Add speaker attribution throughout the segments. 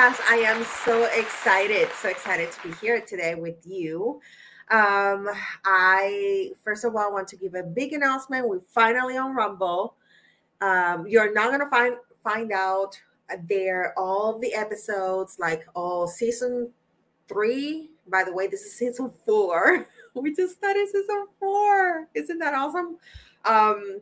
Speaker 1: podcast. I am so excited, so excited to be here today with you. Um, I first of all want to give a big announcement. We're finally on Rumble. Um, you're not gonna find find out there all the episodes, like all season three. By the way, this is season four. we just started season four. Isn't that awesome? Um,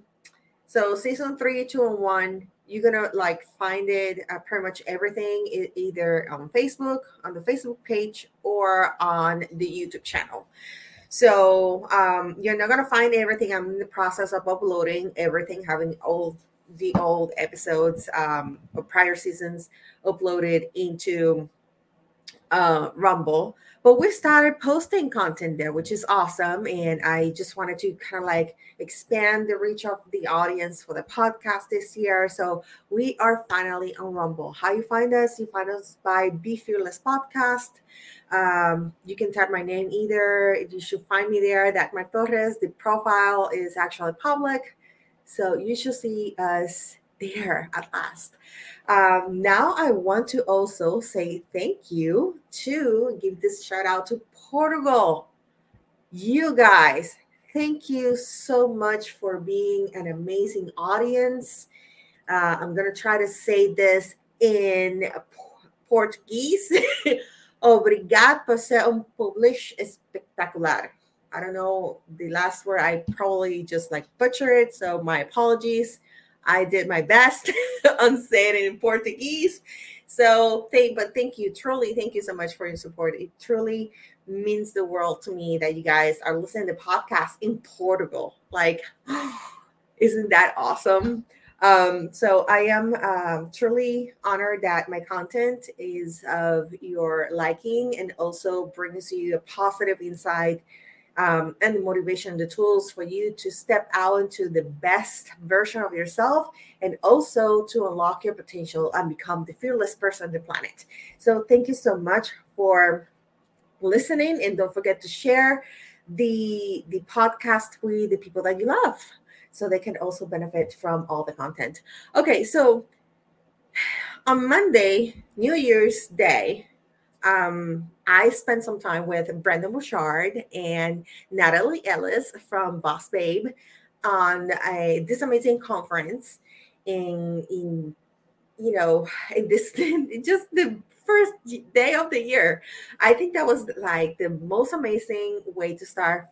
Speaker 1: so season three, two, and one you're gonna like find it uh, pretty much everything either on facebook on the facebook page or on the youtube channel. So um, you're not gonna find everything. I'm in the process of uploading everything having all the old episodes um, of prior seasons uploaded into uh, rumble but we started posting content there which is awesome and i just wanted to kind of like expand the reach of the audience for the podcast this year. So we are finally on rumble. How you find us? You find us by be fearless podcast. Um, you can type my name either. You should find me there. Dagmar Torres the profile is actually public. So you should see us there at last um, now I want to also say thank you to give this shout out to Portugal. You guys, thank you so much for being an amazing audience. Uh, I'm going to try to say this in Portuguese. Obrigado por ser um publish espectacular. I don't know the last word. I probably just like butcher it. So my apologies. I did my best on saying it in Portuguese. So thank but thank you. Truly, thank you so much for your support. It truly means the world to me that you guys are listening to podcasts in Portugal. Like, isn't that awesome? Um, so I am um, truly honored that my content is of your liking and also brings you a positive insight um, and the motivation, the tools for you to step out into the best version of yourself and also to unlock your potential and become the fearless person on the planet. So, thank you so much for listening and don't forget to share the the podcast with the people that you love so they can also benefit from all the content. Okay, so on Monday, New Year's Day, um, I spent some time with Brendon Burchard and Natalie Ellis from Boss Babe on a, this amazing conference in in you know in this just the first day of the year. I think that was like the most amazing way to start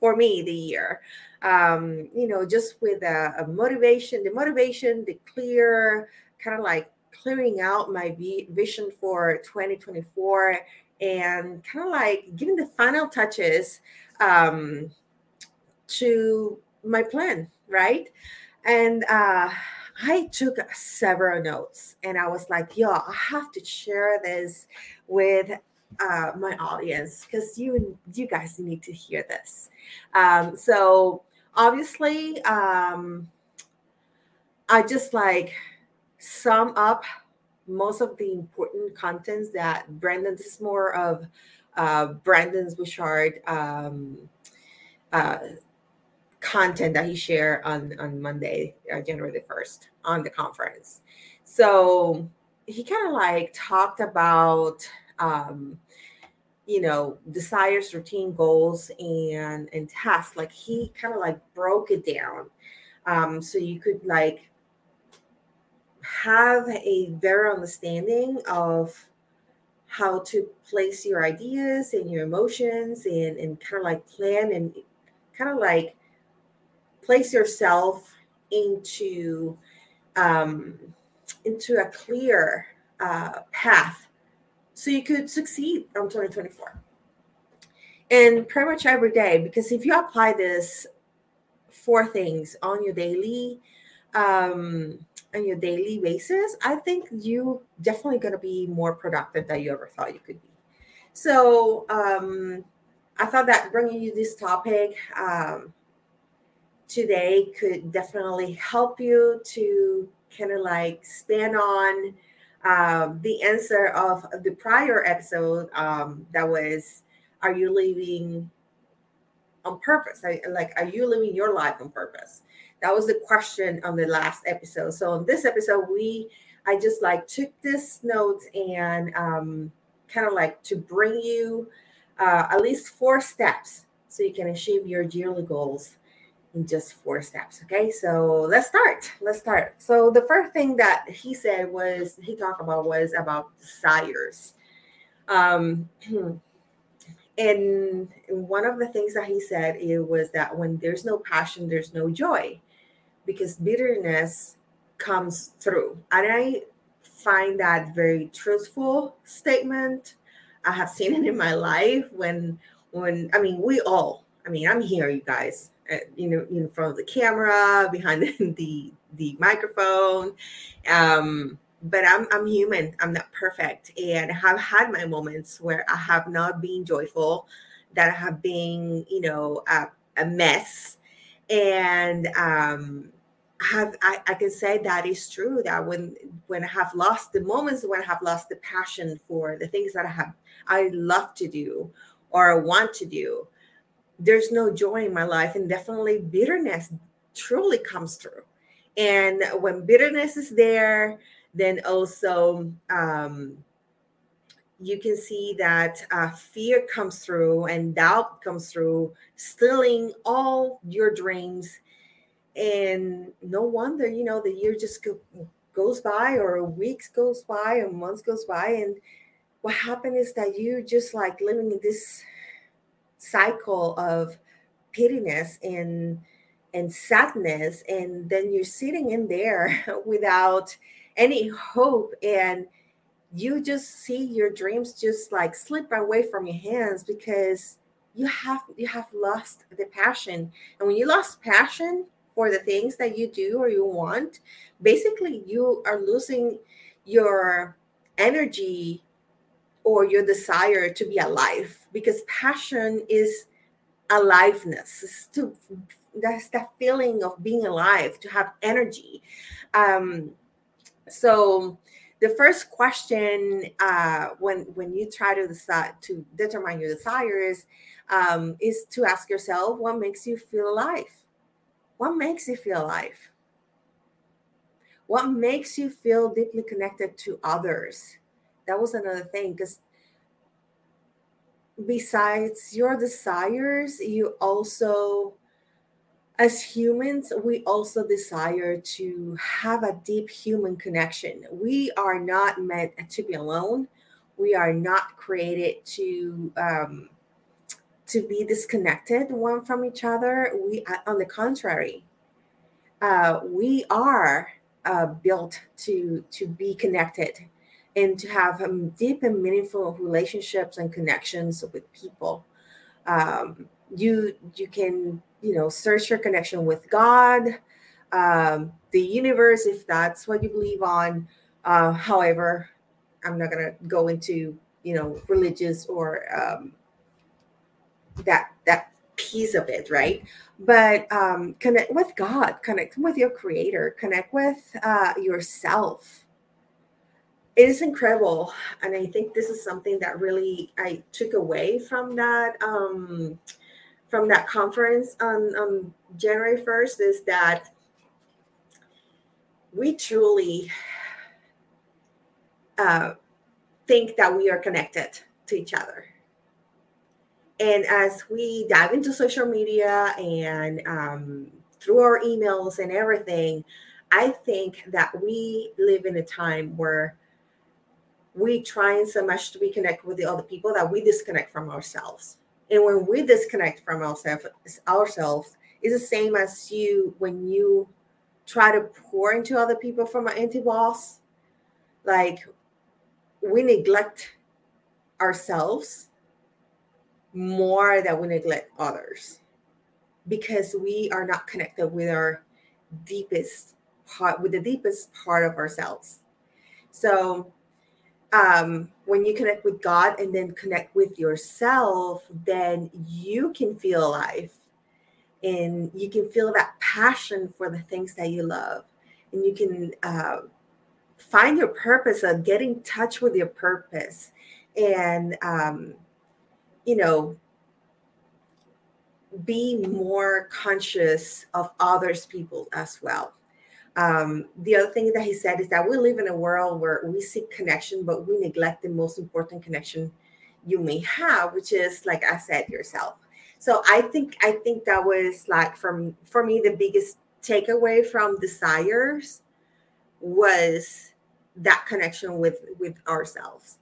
Speaker 1: for me the year. Um, you know, just with a, a motivation, the motivation, the clear kind of like clearing out my vision for 2024 and kind of like giving the final touches um, to my plan, right? And uh, I took several notes and I was like, yo, I have to share this with uh, my audience because you you guys need to hear this. Um, so obviously, um, I just like sum up most of the important contents that Brendon, this is more of uh, Brendon's Burchard um, uh, content that he shared on, on Monday, uh, January the 1st on the conference. So he kind of like talked about, um, you know, desires, routine goals, and and tasks. Like he kind of like broke it down, um, so you could like have a better understanding of how to place your ideas and your emotions and, and kind of like plan and kind of like place yourself into um, into a clear uh, path so you could succeed on 2024 and pretty much every day because if you apply this four things on your daily um, on your daily basis, I think you definitely going to be more productive than you ever thought you could be. So um, I thought that bringing you this topic um, today could definitely help you to kind of like span on um, the answer of the prior episode um, that was, "Are you living on purpose? Like, are you living your life on purpose?" That was the question on the last episode. So on this episode, we I just like took this notes and um, kind of like to bring you uh, at least four steps so you can achieve your yearly goals in just four steps. Okay, so let's start. Let's start. So the first thing that he said was he talked about was about desires. Um, and one of the things that he said it was that when there's no passion, there's no joy, because bitterness comes through. And I find that very truthful statement. I have seen it in my life when when I mean we all. I mean I'm here, you guys you know, in front of the camera, behind the the, the microphone. Um, but I'm I'm human. I'm not perfect, and have had my moments where I have not been joyful, that I have been, you know, a, a mess, and um, have I, I can say that is true. That when when I have lost the moments when I have lost the passion for the things that I have I love to do or I want to do, there's no joy in my life and definitely bitterness truly comes through and when bitterness is there then also um, you can see that uh, fear comes through and doubt comes through stealing all your dreams. And no wonder you know the year just go, goes by or weeks goes by or months goes by. And what happened is that you just like living in this cycle of pittiness and and sadness and then you're sitting in there without any hope and you just see your dreams just like slip away from your hands because you have you have lost the passion. And when you lost passion for the things that you do or you want basically you are losing your energy or your desire to be alive because passion is aliveness. It's to that's that feeling of being alive to have energy. Um so the first question uh when when you try to decide to determine your desires um is to ask yourself what makes you feel alive? What makes you feel alive? What makes you feel deeply connected to others? That was another thing because besides your desires you also as humans we also desire to have a deep human connection. We are not meant to be alone. We are not created to um, to be disconnected one from each other. We on the contrary uh, we are uh, built to to be connected and to have um, deep and meaningful relationships and connections with people. Um, you you can you know search your connection with god um, the universe if that's what you believe on. Uh, however i'm not going to go into you know religious or um, that that piece of it right? But um, connect with god connect with your creator connect with uh, yourself. It is incredible and i think this is something that really i took away from that um, from that conference on, on january 1st is that we truly uh, think that we are connected to each other and as we dive into social media and um, through our emails and everything i think that we live in a time where we trying so much to be connected with the other people that we disconnect from ourselves. And when we disconnect from ourselves, ourselves is the same as you when you try to pour into other people from an empty boss. Like we neglect ourselves more than we neglect others because we are not connected with our deepest part with the deepest part of ourselves. So um, when you connect with God and then connect with yourself, then you can feel alive and you can feel that passion for the things that you love. And you can uh, find your purpose and get in touch with your purpose. And, um, you know, be more conscious of others people as well Um, the other thing that he said is that we live in a world where we seek connection, but we neglect the most important connection you may have, which is like I said, yourself. So I think I think that was like from for me the biggest takeaway from desires was that connection with with ourselves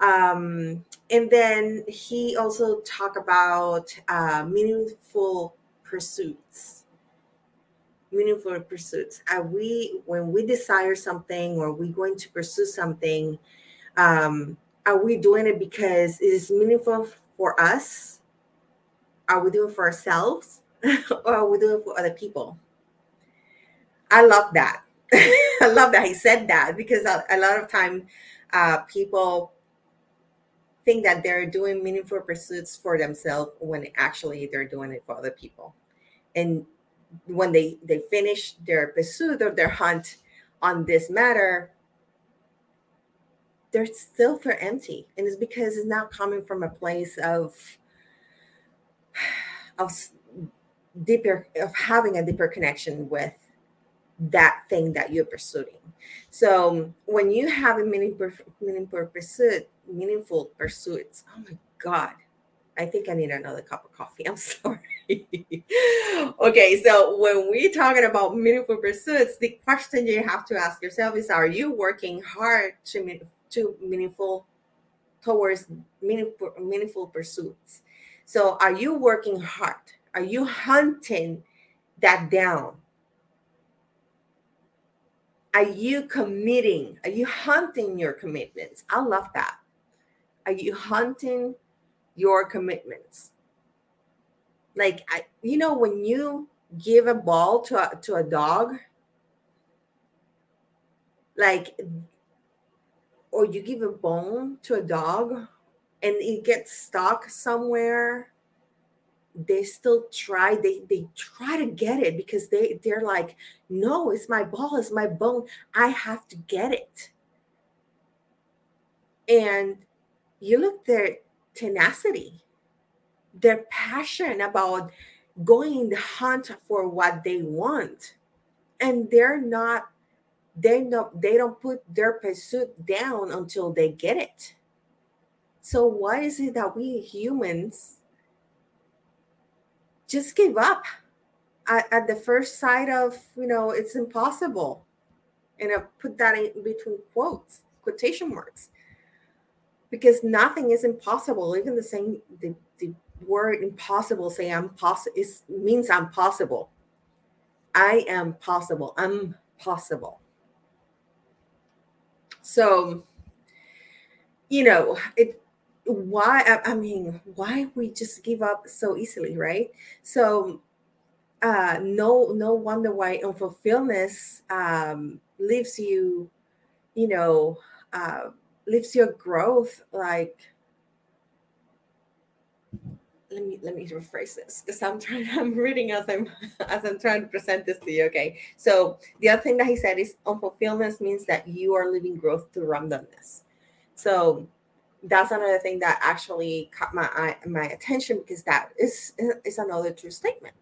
Speaker 1: um, and then he also talked about uh, meaningful pursuits meaningful pursuits. Are we when we desire something or we going to pursue something um, are we doing it because it is meaningful for us? Are we doing it for ourselves or are we doing it for other people? I love that. I love that he said that because a, a lot of time uh, people think that they're doing meaningful pursuits for themselves when actually they're doing it for other people. And when they they finish their pursuit or their hunt on this matter they're still feel empty. And it's because it's not coming from a place of of deeper of having a deeper connection with that thing that you're pursuing. So when you have a meaningful meaningful pursuit meaningful pursuits oh my god i think i need another cup of coffee. I'm sorry okay, so when we're talking about meaningful pursuits, the question you have to ask yourself is: Are you working hard to to meaningful towards meaningful meaningful pursuits? So, are you working hard? Are you hunting that down? Are you committing? Are you hunting your commitments? I love that. Are you hunting your commitments? Like I, you know when you give a ball to a, to a dog like or you give a bone to a dog and it gets stuck somewhere they still try they they try to get it because they they're like no it's my ball it's my bone i have to get it. And you look their tenacity their passion about going the hunt for what they want. And they're not they not they don't put their pursuit down until they get it. So why is it that we humans just give up at, at the first sight of you know it's impossible? And i put that in between quotes quotation marks. Because nothing is impossible. Even the same the, the word impossible say I'm possible it means I'm possible. I am possible. I'm possible. So, you know, it why I, mean, why we just give up so easily, right? So uh no no wonder why unfulfilledness um leaves you, you know, uh leaves your growth like let me let me rephrase this because I'm trying I'm reading as I'm as I'm trying to present this to you. Okay. So the other thing that he said is unfulfillment means that you are living growth through randomness. So that's another thing that actually caught my eye, my attention because that is is another true statement.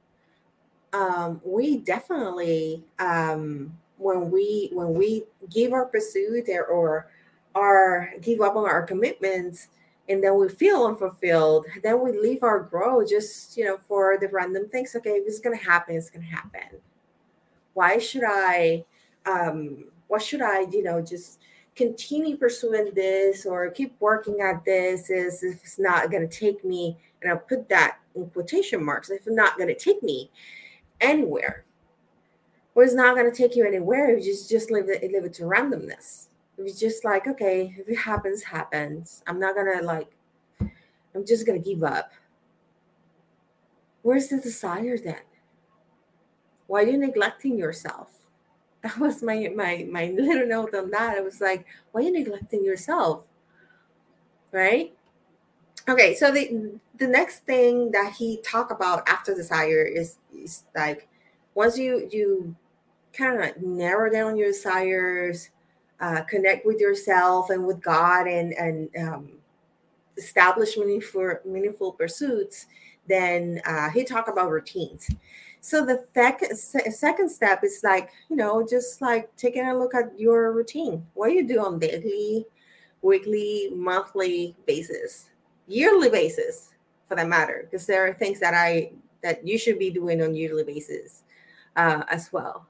Speaker 1: Um, we definitely um, when we when we give our pursuit or, or or give up on our commitments, and then we feel unfulfilled then we leave our growth just you know for the random things. Okay if it's gonna happen it's gonna happen. Why should i um what should i you know just continue pursuing this or keep working at this is if it's not gonna take me and i'll put that in quotation marks if it's not gonna take me anywhere. Well it's not gonna take you anywhere you just just leave it leave it to randomness it's just like, okay, if it happens, happens. I'm not gonna like, I'm just gonna give up. Where's the desire then? Why are you neglecting yourself? That was my my my little note on that. I was like, why are you neglecting yourself? Right? Okay, so the the next thing that he talked about after desire is is like once you you kind of like narrow down your desires, uh, connect with yourself and with God and and um, establish meaningful meaningful pursuits, then uh, he talked about routines. So the sec- second step is like, you know, just like taking a look at your routine. What you do on daily, weekly, monthly basis, yearly basis, for that matter, because there are things that I that you should be doing on yearly basis uh, as well.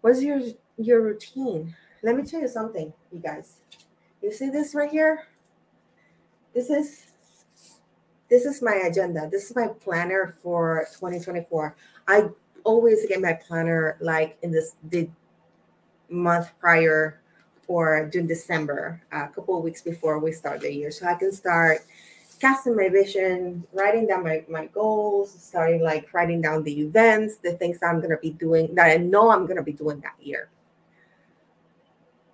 Speaker 1: What's your your routine? Let me tell you something, you guys. You see this right here? This is this is my agenda. This is my planner for 2024. I always get my planner like in this the month prior or during December, a couple of weeks before we start the year. So I can start casting my vision, writing down my, my goals, starting like writing down the events, the things I'm gonna be doing that I know I'm gonna be doing that year.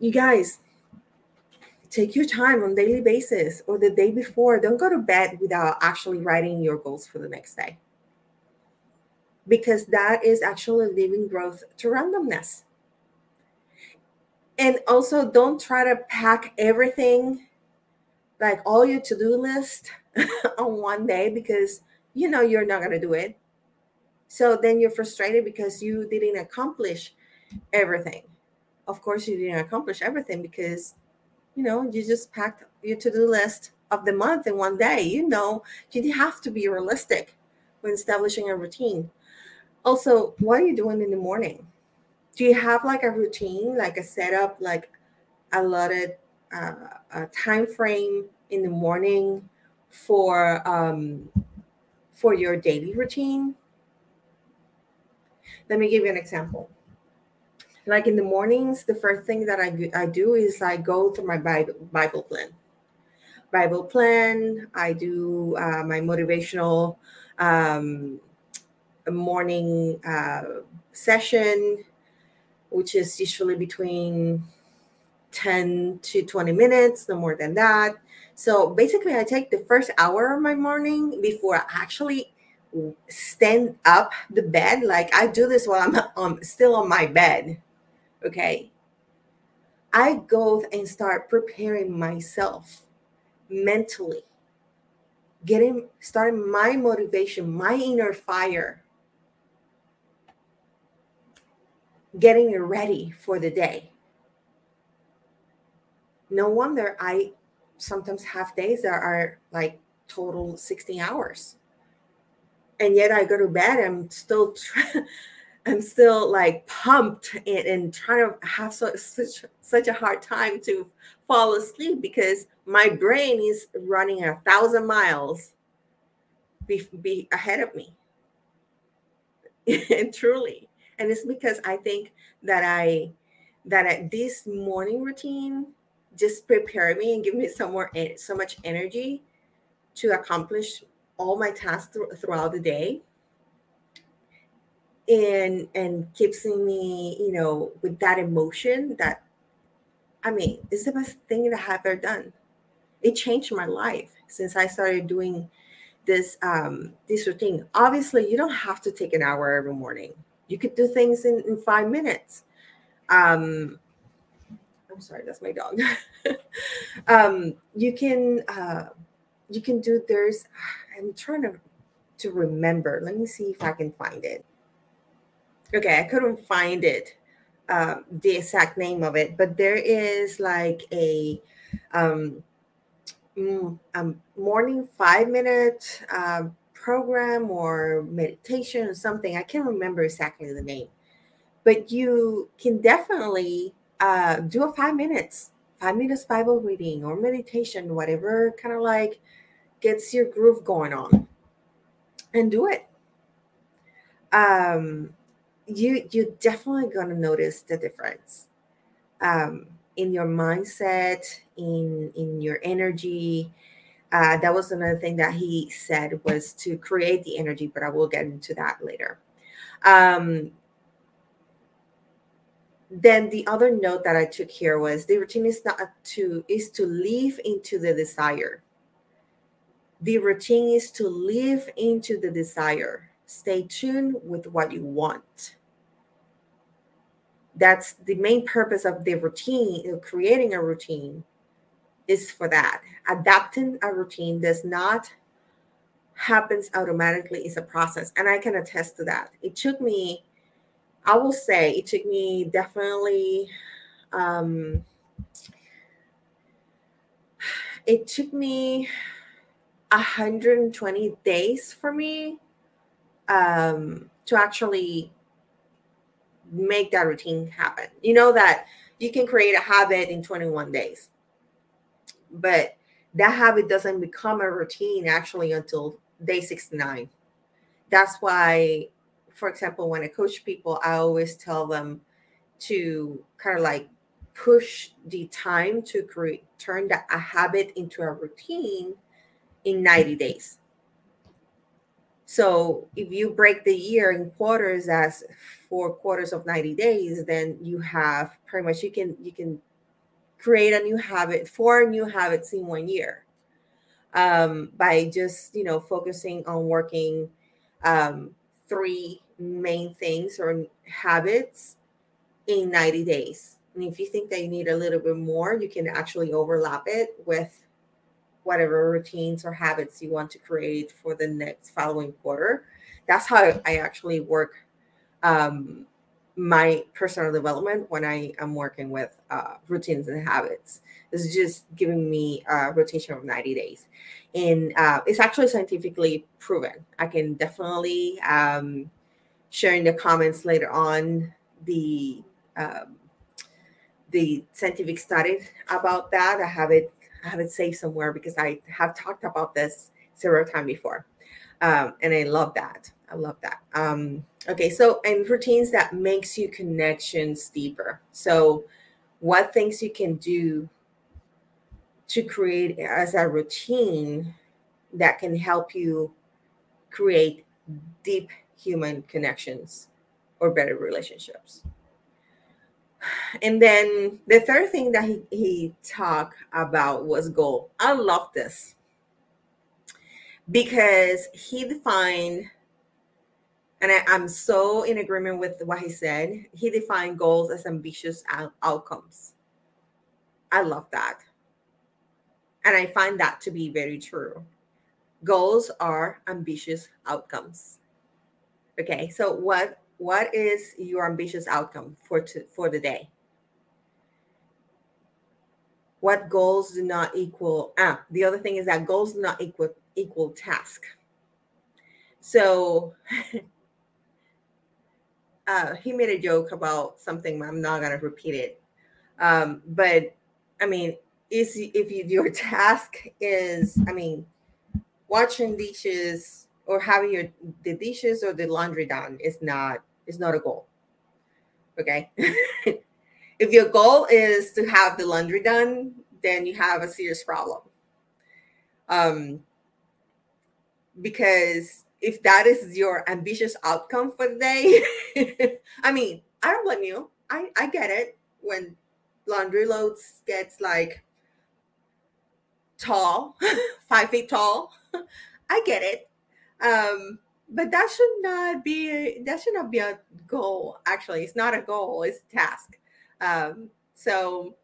Speaker 1: You guys, take your time on daily basis or the day before. Don't go to bed without actually writing your goals for the next day. Because that is actually leaving growth to randomness. And also don't try to pack everything like all your to-do list on one day because you know you're not going to do it. So then you're frustrated because you didn't accomplish everything of course you didn't accomplish everything because you know, you just packed your to-do list of the month in one day. You know, you have to be realistic when establishing a routine. Also, what are you doing in the morning? Do you have like a routine, like a setup, like allotted uh, a time frame in the morning for um, for your daily routine? Let me give you an example like in the mornings the first thing that i, I do is i go through my bible, bible plan. Bible plan i do uh, my motivational um, morning uh, session which is usually between 10 to 20 minutes no more than that. So basically i take the first hour of my morning before i actually stand up the bed. Like i do this while i'm um, still on my bed Okay. I go and start preparing myself mentally, getting starting my motivation, my inner fire, getting it ready for the day. No wonder I sometimes have days that are like total 16 hours. And yet I go to bed, I'm still I'm still like pumped and, and trying to have so, such such a hard time to fall asleep because my brain is running a thousand miles be, be ahead of me. and truly, and it's because I think that I that at this morning routine just prepare me and give me some more so much energy to accomplish all my tasks throughout the day and and keeps me you know with that emotion that i mean it's the best thing that i've ever done. It changed my life since i started doing this um this routine. Obviously you don't have to take an hour every morning. You could do things in, in five minutes. Um i'm sorry that's my dog. Um you can uh you can do there's i'm trying to to remember. Let me see if i can find it okay, I couldn't find it, um, the exact name of it, but there is like a um, a morning five minute uh, program or meditation or something. I can't remember exactly the name, but you can definitely uh, do a five minutes, five minutes Bible reading or meditation, whatever kind of like gets your groove going on, and do it. Um, you you're definitely to notice the difference um, in your mindset in in your energy. Uh, that was another thing that he said was to create the energy but i will get into that later. Um, then the other note that i took here was the routine is not to is to live into the desire. The routine is to live into the desire. Stay tuned with what you want that's the main purpose of the routine creating a routine is for that. Adapting a routine does not happens automatically is a process and i can attest to that. It took me i will say it took me definitely um it took me 120 days for me um to actually make that routine happen. You know that you can create a habit in 21 days but that habit doesn't become a routine actually until day 69 that's why for example when i coach people i always tell them to kind of like push the time to create turn that a habit into a routine in 90 days so if you break the year in quarters as four quarters of 90 days then you have pretty much you can you can create a new habit four new habits in one year. Um, by just you know focusing on working um, three main things or habits in 90 days. And if you think that you need a little bit more you can actually overlap it with whatever routines or habits you want to create for the next following quarter that's how i actually work um, my personal development when I am working with uh, routines and habits. It's just giving me a rotation of 90 days. And uh, it's actually scientifically proven. I can definitely um, share in the comments later on the um, the scientific study about that. I have it I have it saved somewhere because I have talked about this several times before. Um, and I love that. I love that. Um, okay, so and routines that makes you connections deeper. So, what things you can do to create as a routine that can help you create deep human connections or better relationships. And then the third thing that he, he talked about was goal. I love this because he defined and I, am so in agreement with what he said. He defined goals as ambitious out- outcomes. I love that. And I find that to be very true. Goals are ambitious outcomes. Okay, so what what is your ambitious outcome for to, for the day? What goals do not equal? Ah, the other thing is that goals do not equal equal task. So uh, he made a joke about something. I'm not gonna repeat it, um, but I mean, is if you, your task is, I mean, washing dishes or having your the dishes or the laundry done is not is not a goal. Okay, if your goal is to have the laundry done, then you have a serious problem. Um, because if that is your ambitious outcome for the day, I mean, I don't blame you. I, I get it when laundry loads gets like tall, five feet tall. I get it. Um, but that should not be a, that should not be a goal. Actually, it's not a goal, it's a task. Um, so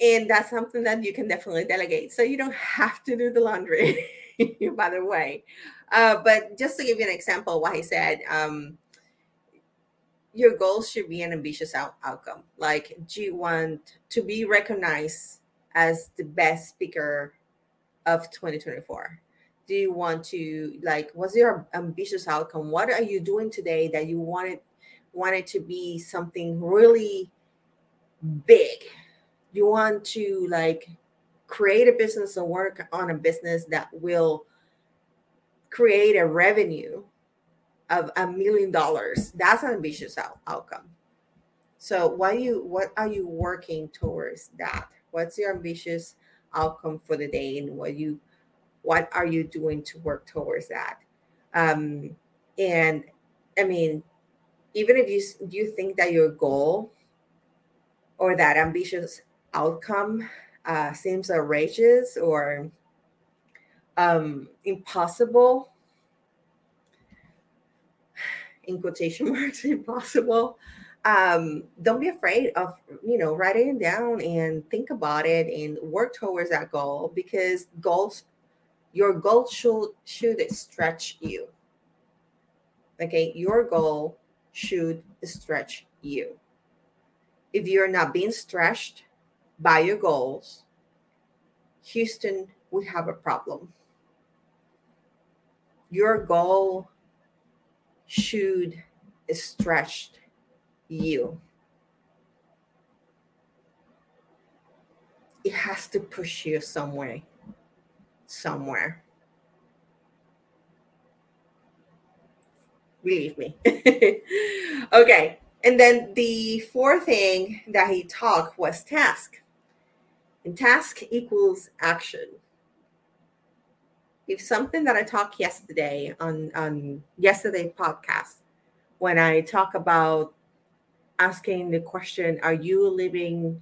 Speaker 1: and that's something that you can definitely delegate. So you don't have to do the laundry, by the way. Uh, but just to give you an example, what he said, um, your goals should be an ambitious out- outcome. Like, do you want to be recognized as the best speaker of 2024? Do you want to like? What's your ambitious outcome? What are you doing today that you wanted wanted to be something really big? You want to like create a business or work on a business that will create a revenue of a million dollars that's an ambitious out- outcome so what you what are you working towards that what's your ambitious outcome for the day and what you what are you doing to work towards that? Um and i mean even if you you think that your goal or that ambitious outcome uh, seems outrageous or um, impossible in quotation marks impossible um, don't be afraid of you know writing it down and think about it and work towards that goal because goals your goal should should stretch you. Okay your goal should stretch you. If you're not being stretched by your goals houston we have a problem. Your goal should stretch you. It has to push you somewhere somewhere. Believe me. okay. And then the fourth thing that he talked was task. And task equals action. If something that I talked yesterday on, on yesterday podcast, when I talk about asking the question, are you living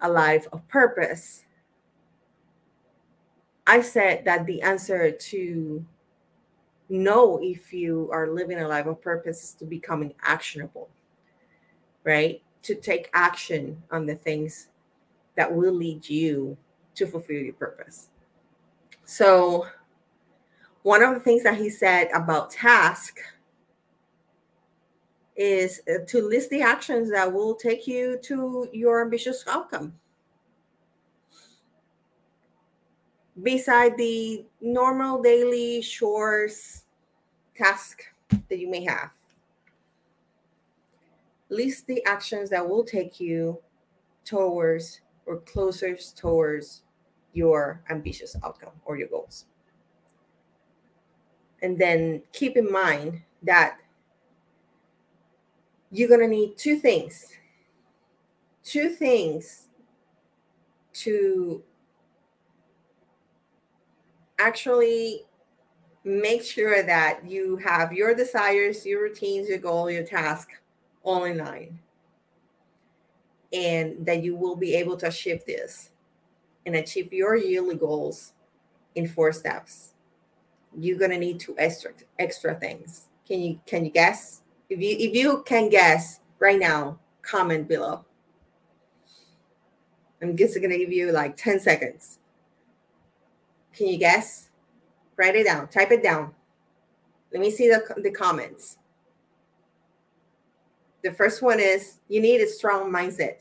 Speaker 1: a life of purpose? I said that the answer to know if you are living a life of purpose is to becoming actionable, right? To take action on the things that will lead you to fulfill your purpose. So, one of the things that he said about task is uh, to list the actions that will take you to your ambitious outcome. Beside the normal daily chores task that you may have. List the actions that will take you towards or closer towards your ambitious outcome or your goals. And then keep in mind that you're going to need two things. Two things to actually make sure that you have your desires, your routines, your goal, your task all in line. And that you will be able to achieve this and achieve your yearly goals in four steps. You're gonna need two extra extra things. Can you can you guess? If you if you can guess right now, comment below. I'm just gonna give you like 10 seconds. Can you guess? Write it down. Type it down. Let me see the, the comments. The first one is you need a strong mindset.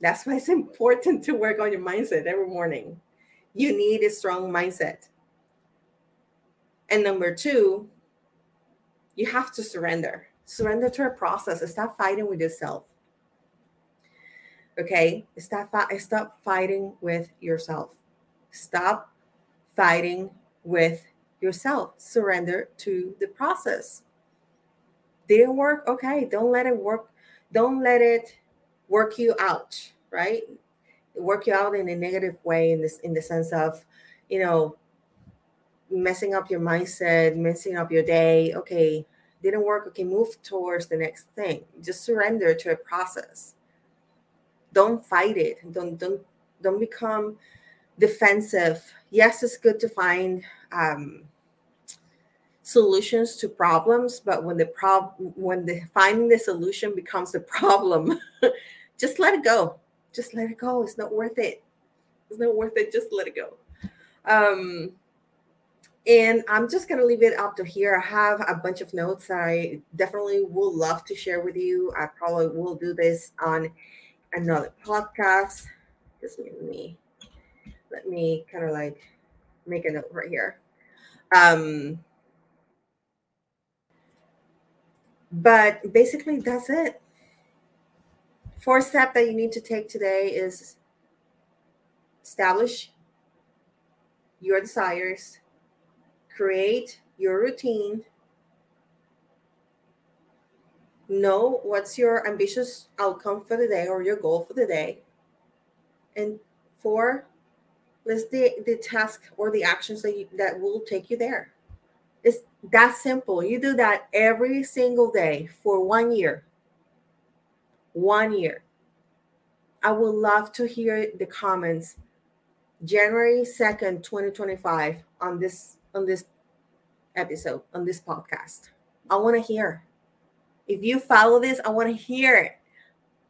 Speaker 1: That's why it's important to work on your mindset every morning. You need a strong mindset. And number two, you have to surrender. Surrender to a process. Stop fighting with yourself. Okay? Stop, stop fighting with yourself. Stop fighting with yourself. Surrender to the process. Didn't work? Okay, don't let it work. Don't let it work you out, right? Work you out in a negative way in this in the sense of, you know, messing up your mindset, messing up your day. Okay, didn't work. Okay, move towards the next thing. Just surrender to a process. Don't fight it. Don't don't don't become defensive. Yes, it's good to find um, solutions to problems, but when the problem, when the finding the solution becomes the problem, just let it go. Just let it go. It's not worth it. It's not worth it. Just let it go. Um, and I'm just to leave it up to here. I have a bunch of notes that I definitely will love to share with you. I probably will do this on another podcast. Just me let me kind of like make a note right here. Um, but basically, that's it. Fourth step that you need to take today is establish your desires, create your routine, know what's your ambitious outcome for the day or your goal for the day, and four, list the, the task or the actions that, you, that will take you there. It's that simple. You do that every single day for one year. One year. I would love to hear the comments January 2nd, 2025 on this on this episode, on this podcast. I want to hear. If you follow this, I want to hear it.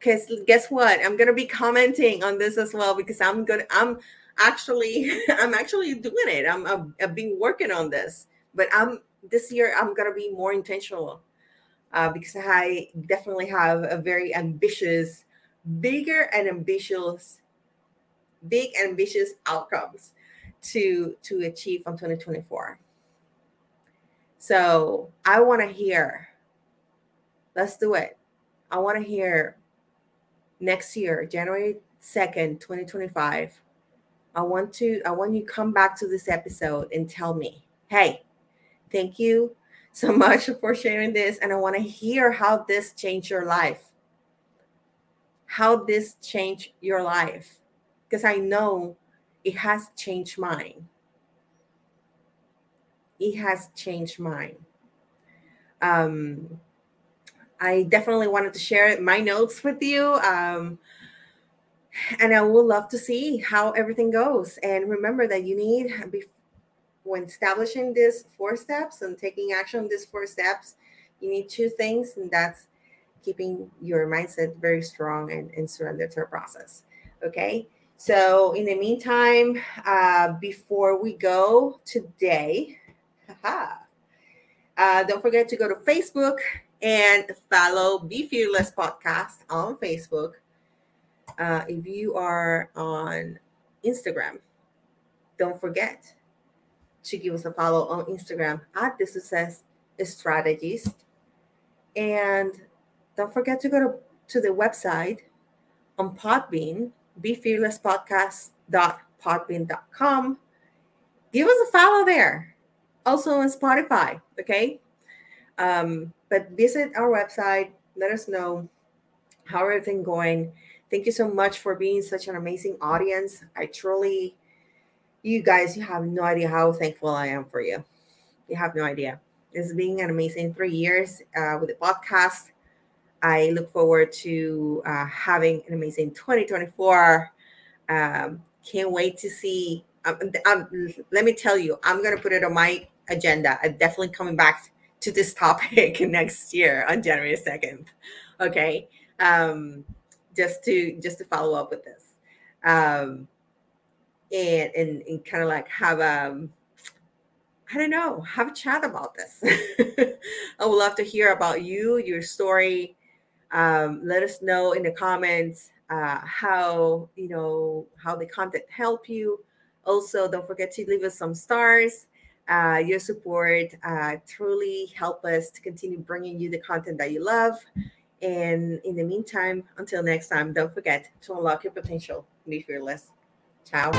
Speaker 1: Cuz guess what? I'm going to be commenting on this as well because I'm going to I'm actually I'm actually doing it. I'm, I'm I've been working on this, but I'm this year I'm gonna be more intentional uh, because I definitely have a very ambitious, bigger and ambitious, big ambitious outcomes to to achieve from 2024. So I want to hear. Let's do it. I want to hear next year, January 2nd, 2025. I want to I want you to come back to this episode and tell me, hey, thank you so much for sharing this. And I want to hear how this changed your life. How this changed your life. Because I know it has changed mine. It has changed mine. Um, I definitely wanted to share my notes with you. Um, and I would love to see how everything goes. And remember that you need, when establishing these four steps and taking action on these four steps, you need two things, and that's keeping your mindset very strong and, and surrender to the process. Okay. So, in the meantime, uh, before we go today, uh, don't forget to go to Facebook and follow Be Fearless Podcast on Facebook. Uh, if you are on Instagram, don't forget to give us a follow on Instagram at the Success Strategist. And don't forget to go to, to the website on Podbean BeFearlessPodcast.podbean.com. Give us a follow there. Also on Spotify, okay? Um, but visit our website. Let us know how everything going. Thank you so much for being such an amazing audience. I truly, you guys, you have no idea how thankful I am for you. You have no idea. It's been an amazing three years uh, with the podcast. I look forward to uh, having an amazing 2024. Um, can't wait to see. Um, um, let me tell you, I'm going to put it on my agenda. I'm definitely coming back to this topic next year on January 2nd. Okay. Um, just to just to follow up with this. Um, and and, and kind of like have um I don't know, have a chat about this. I would love to hear about you, your story, um, let us know in the comments uh, how you know how the content help you. Also, don't forget to leave us some stars. Uh, your support uh, truly help us to continue bringing you the content that you love. And in the meantime, until next time, don't forget to unlock your potential. Be fearless. Ciao.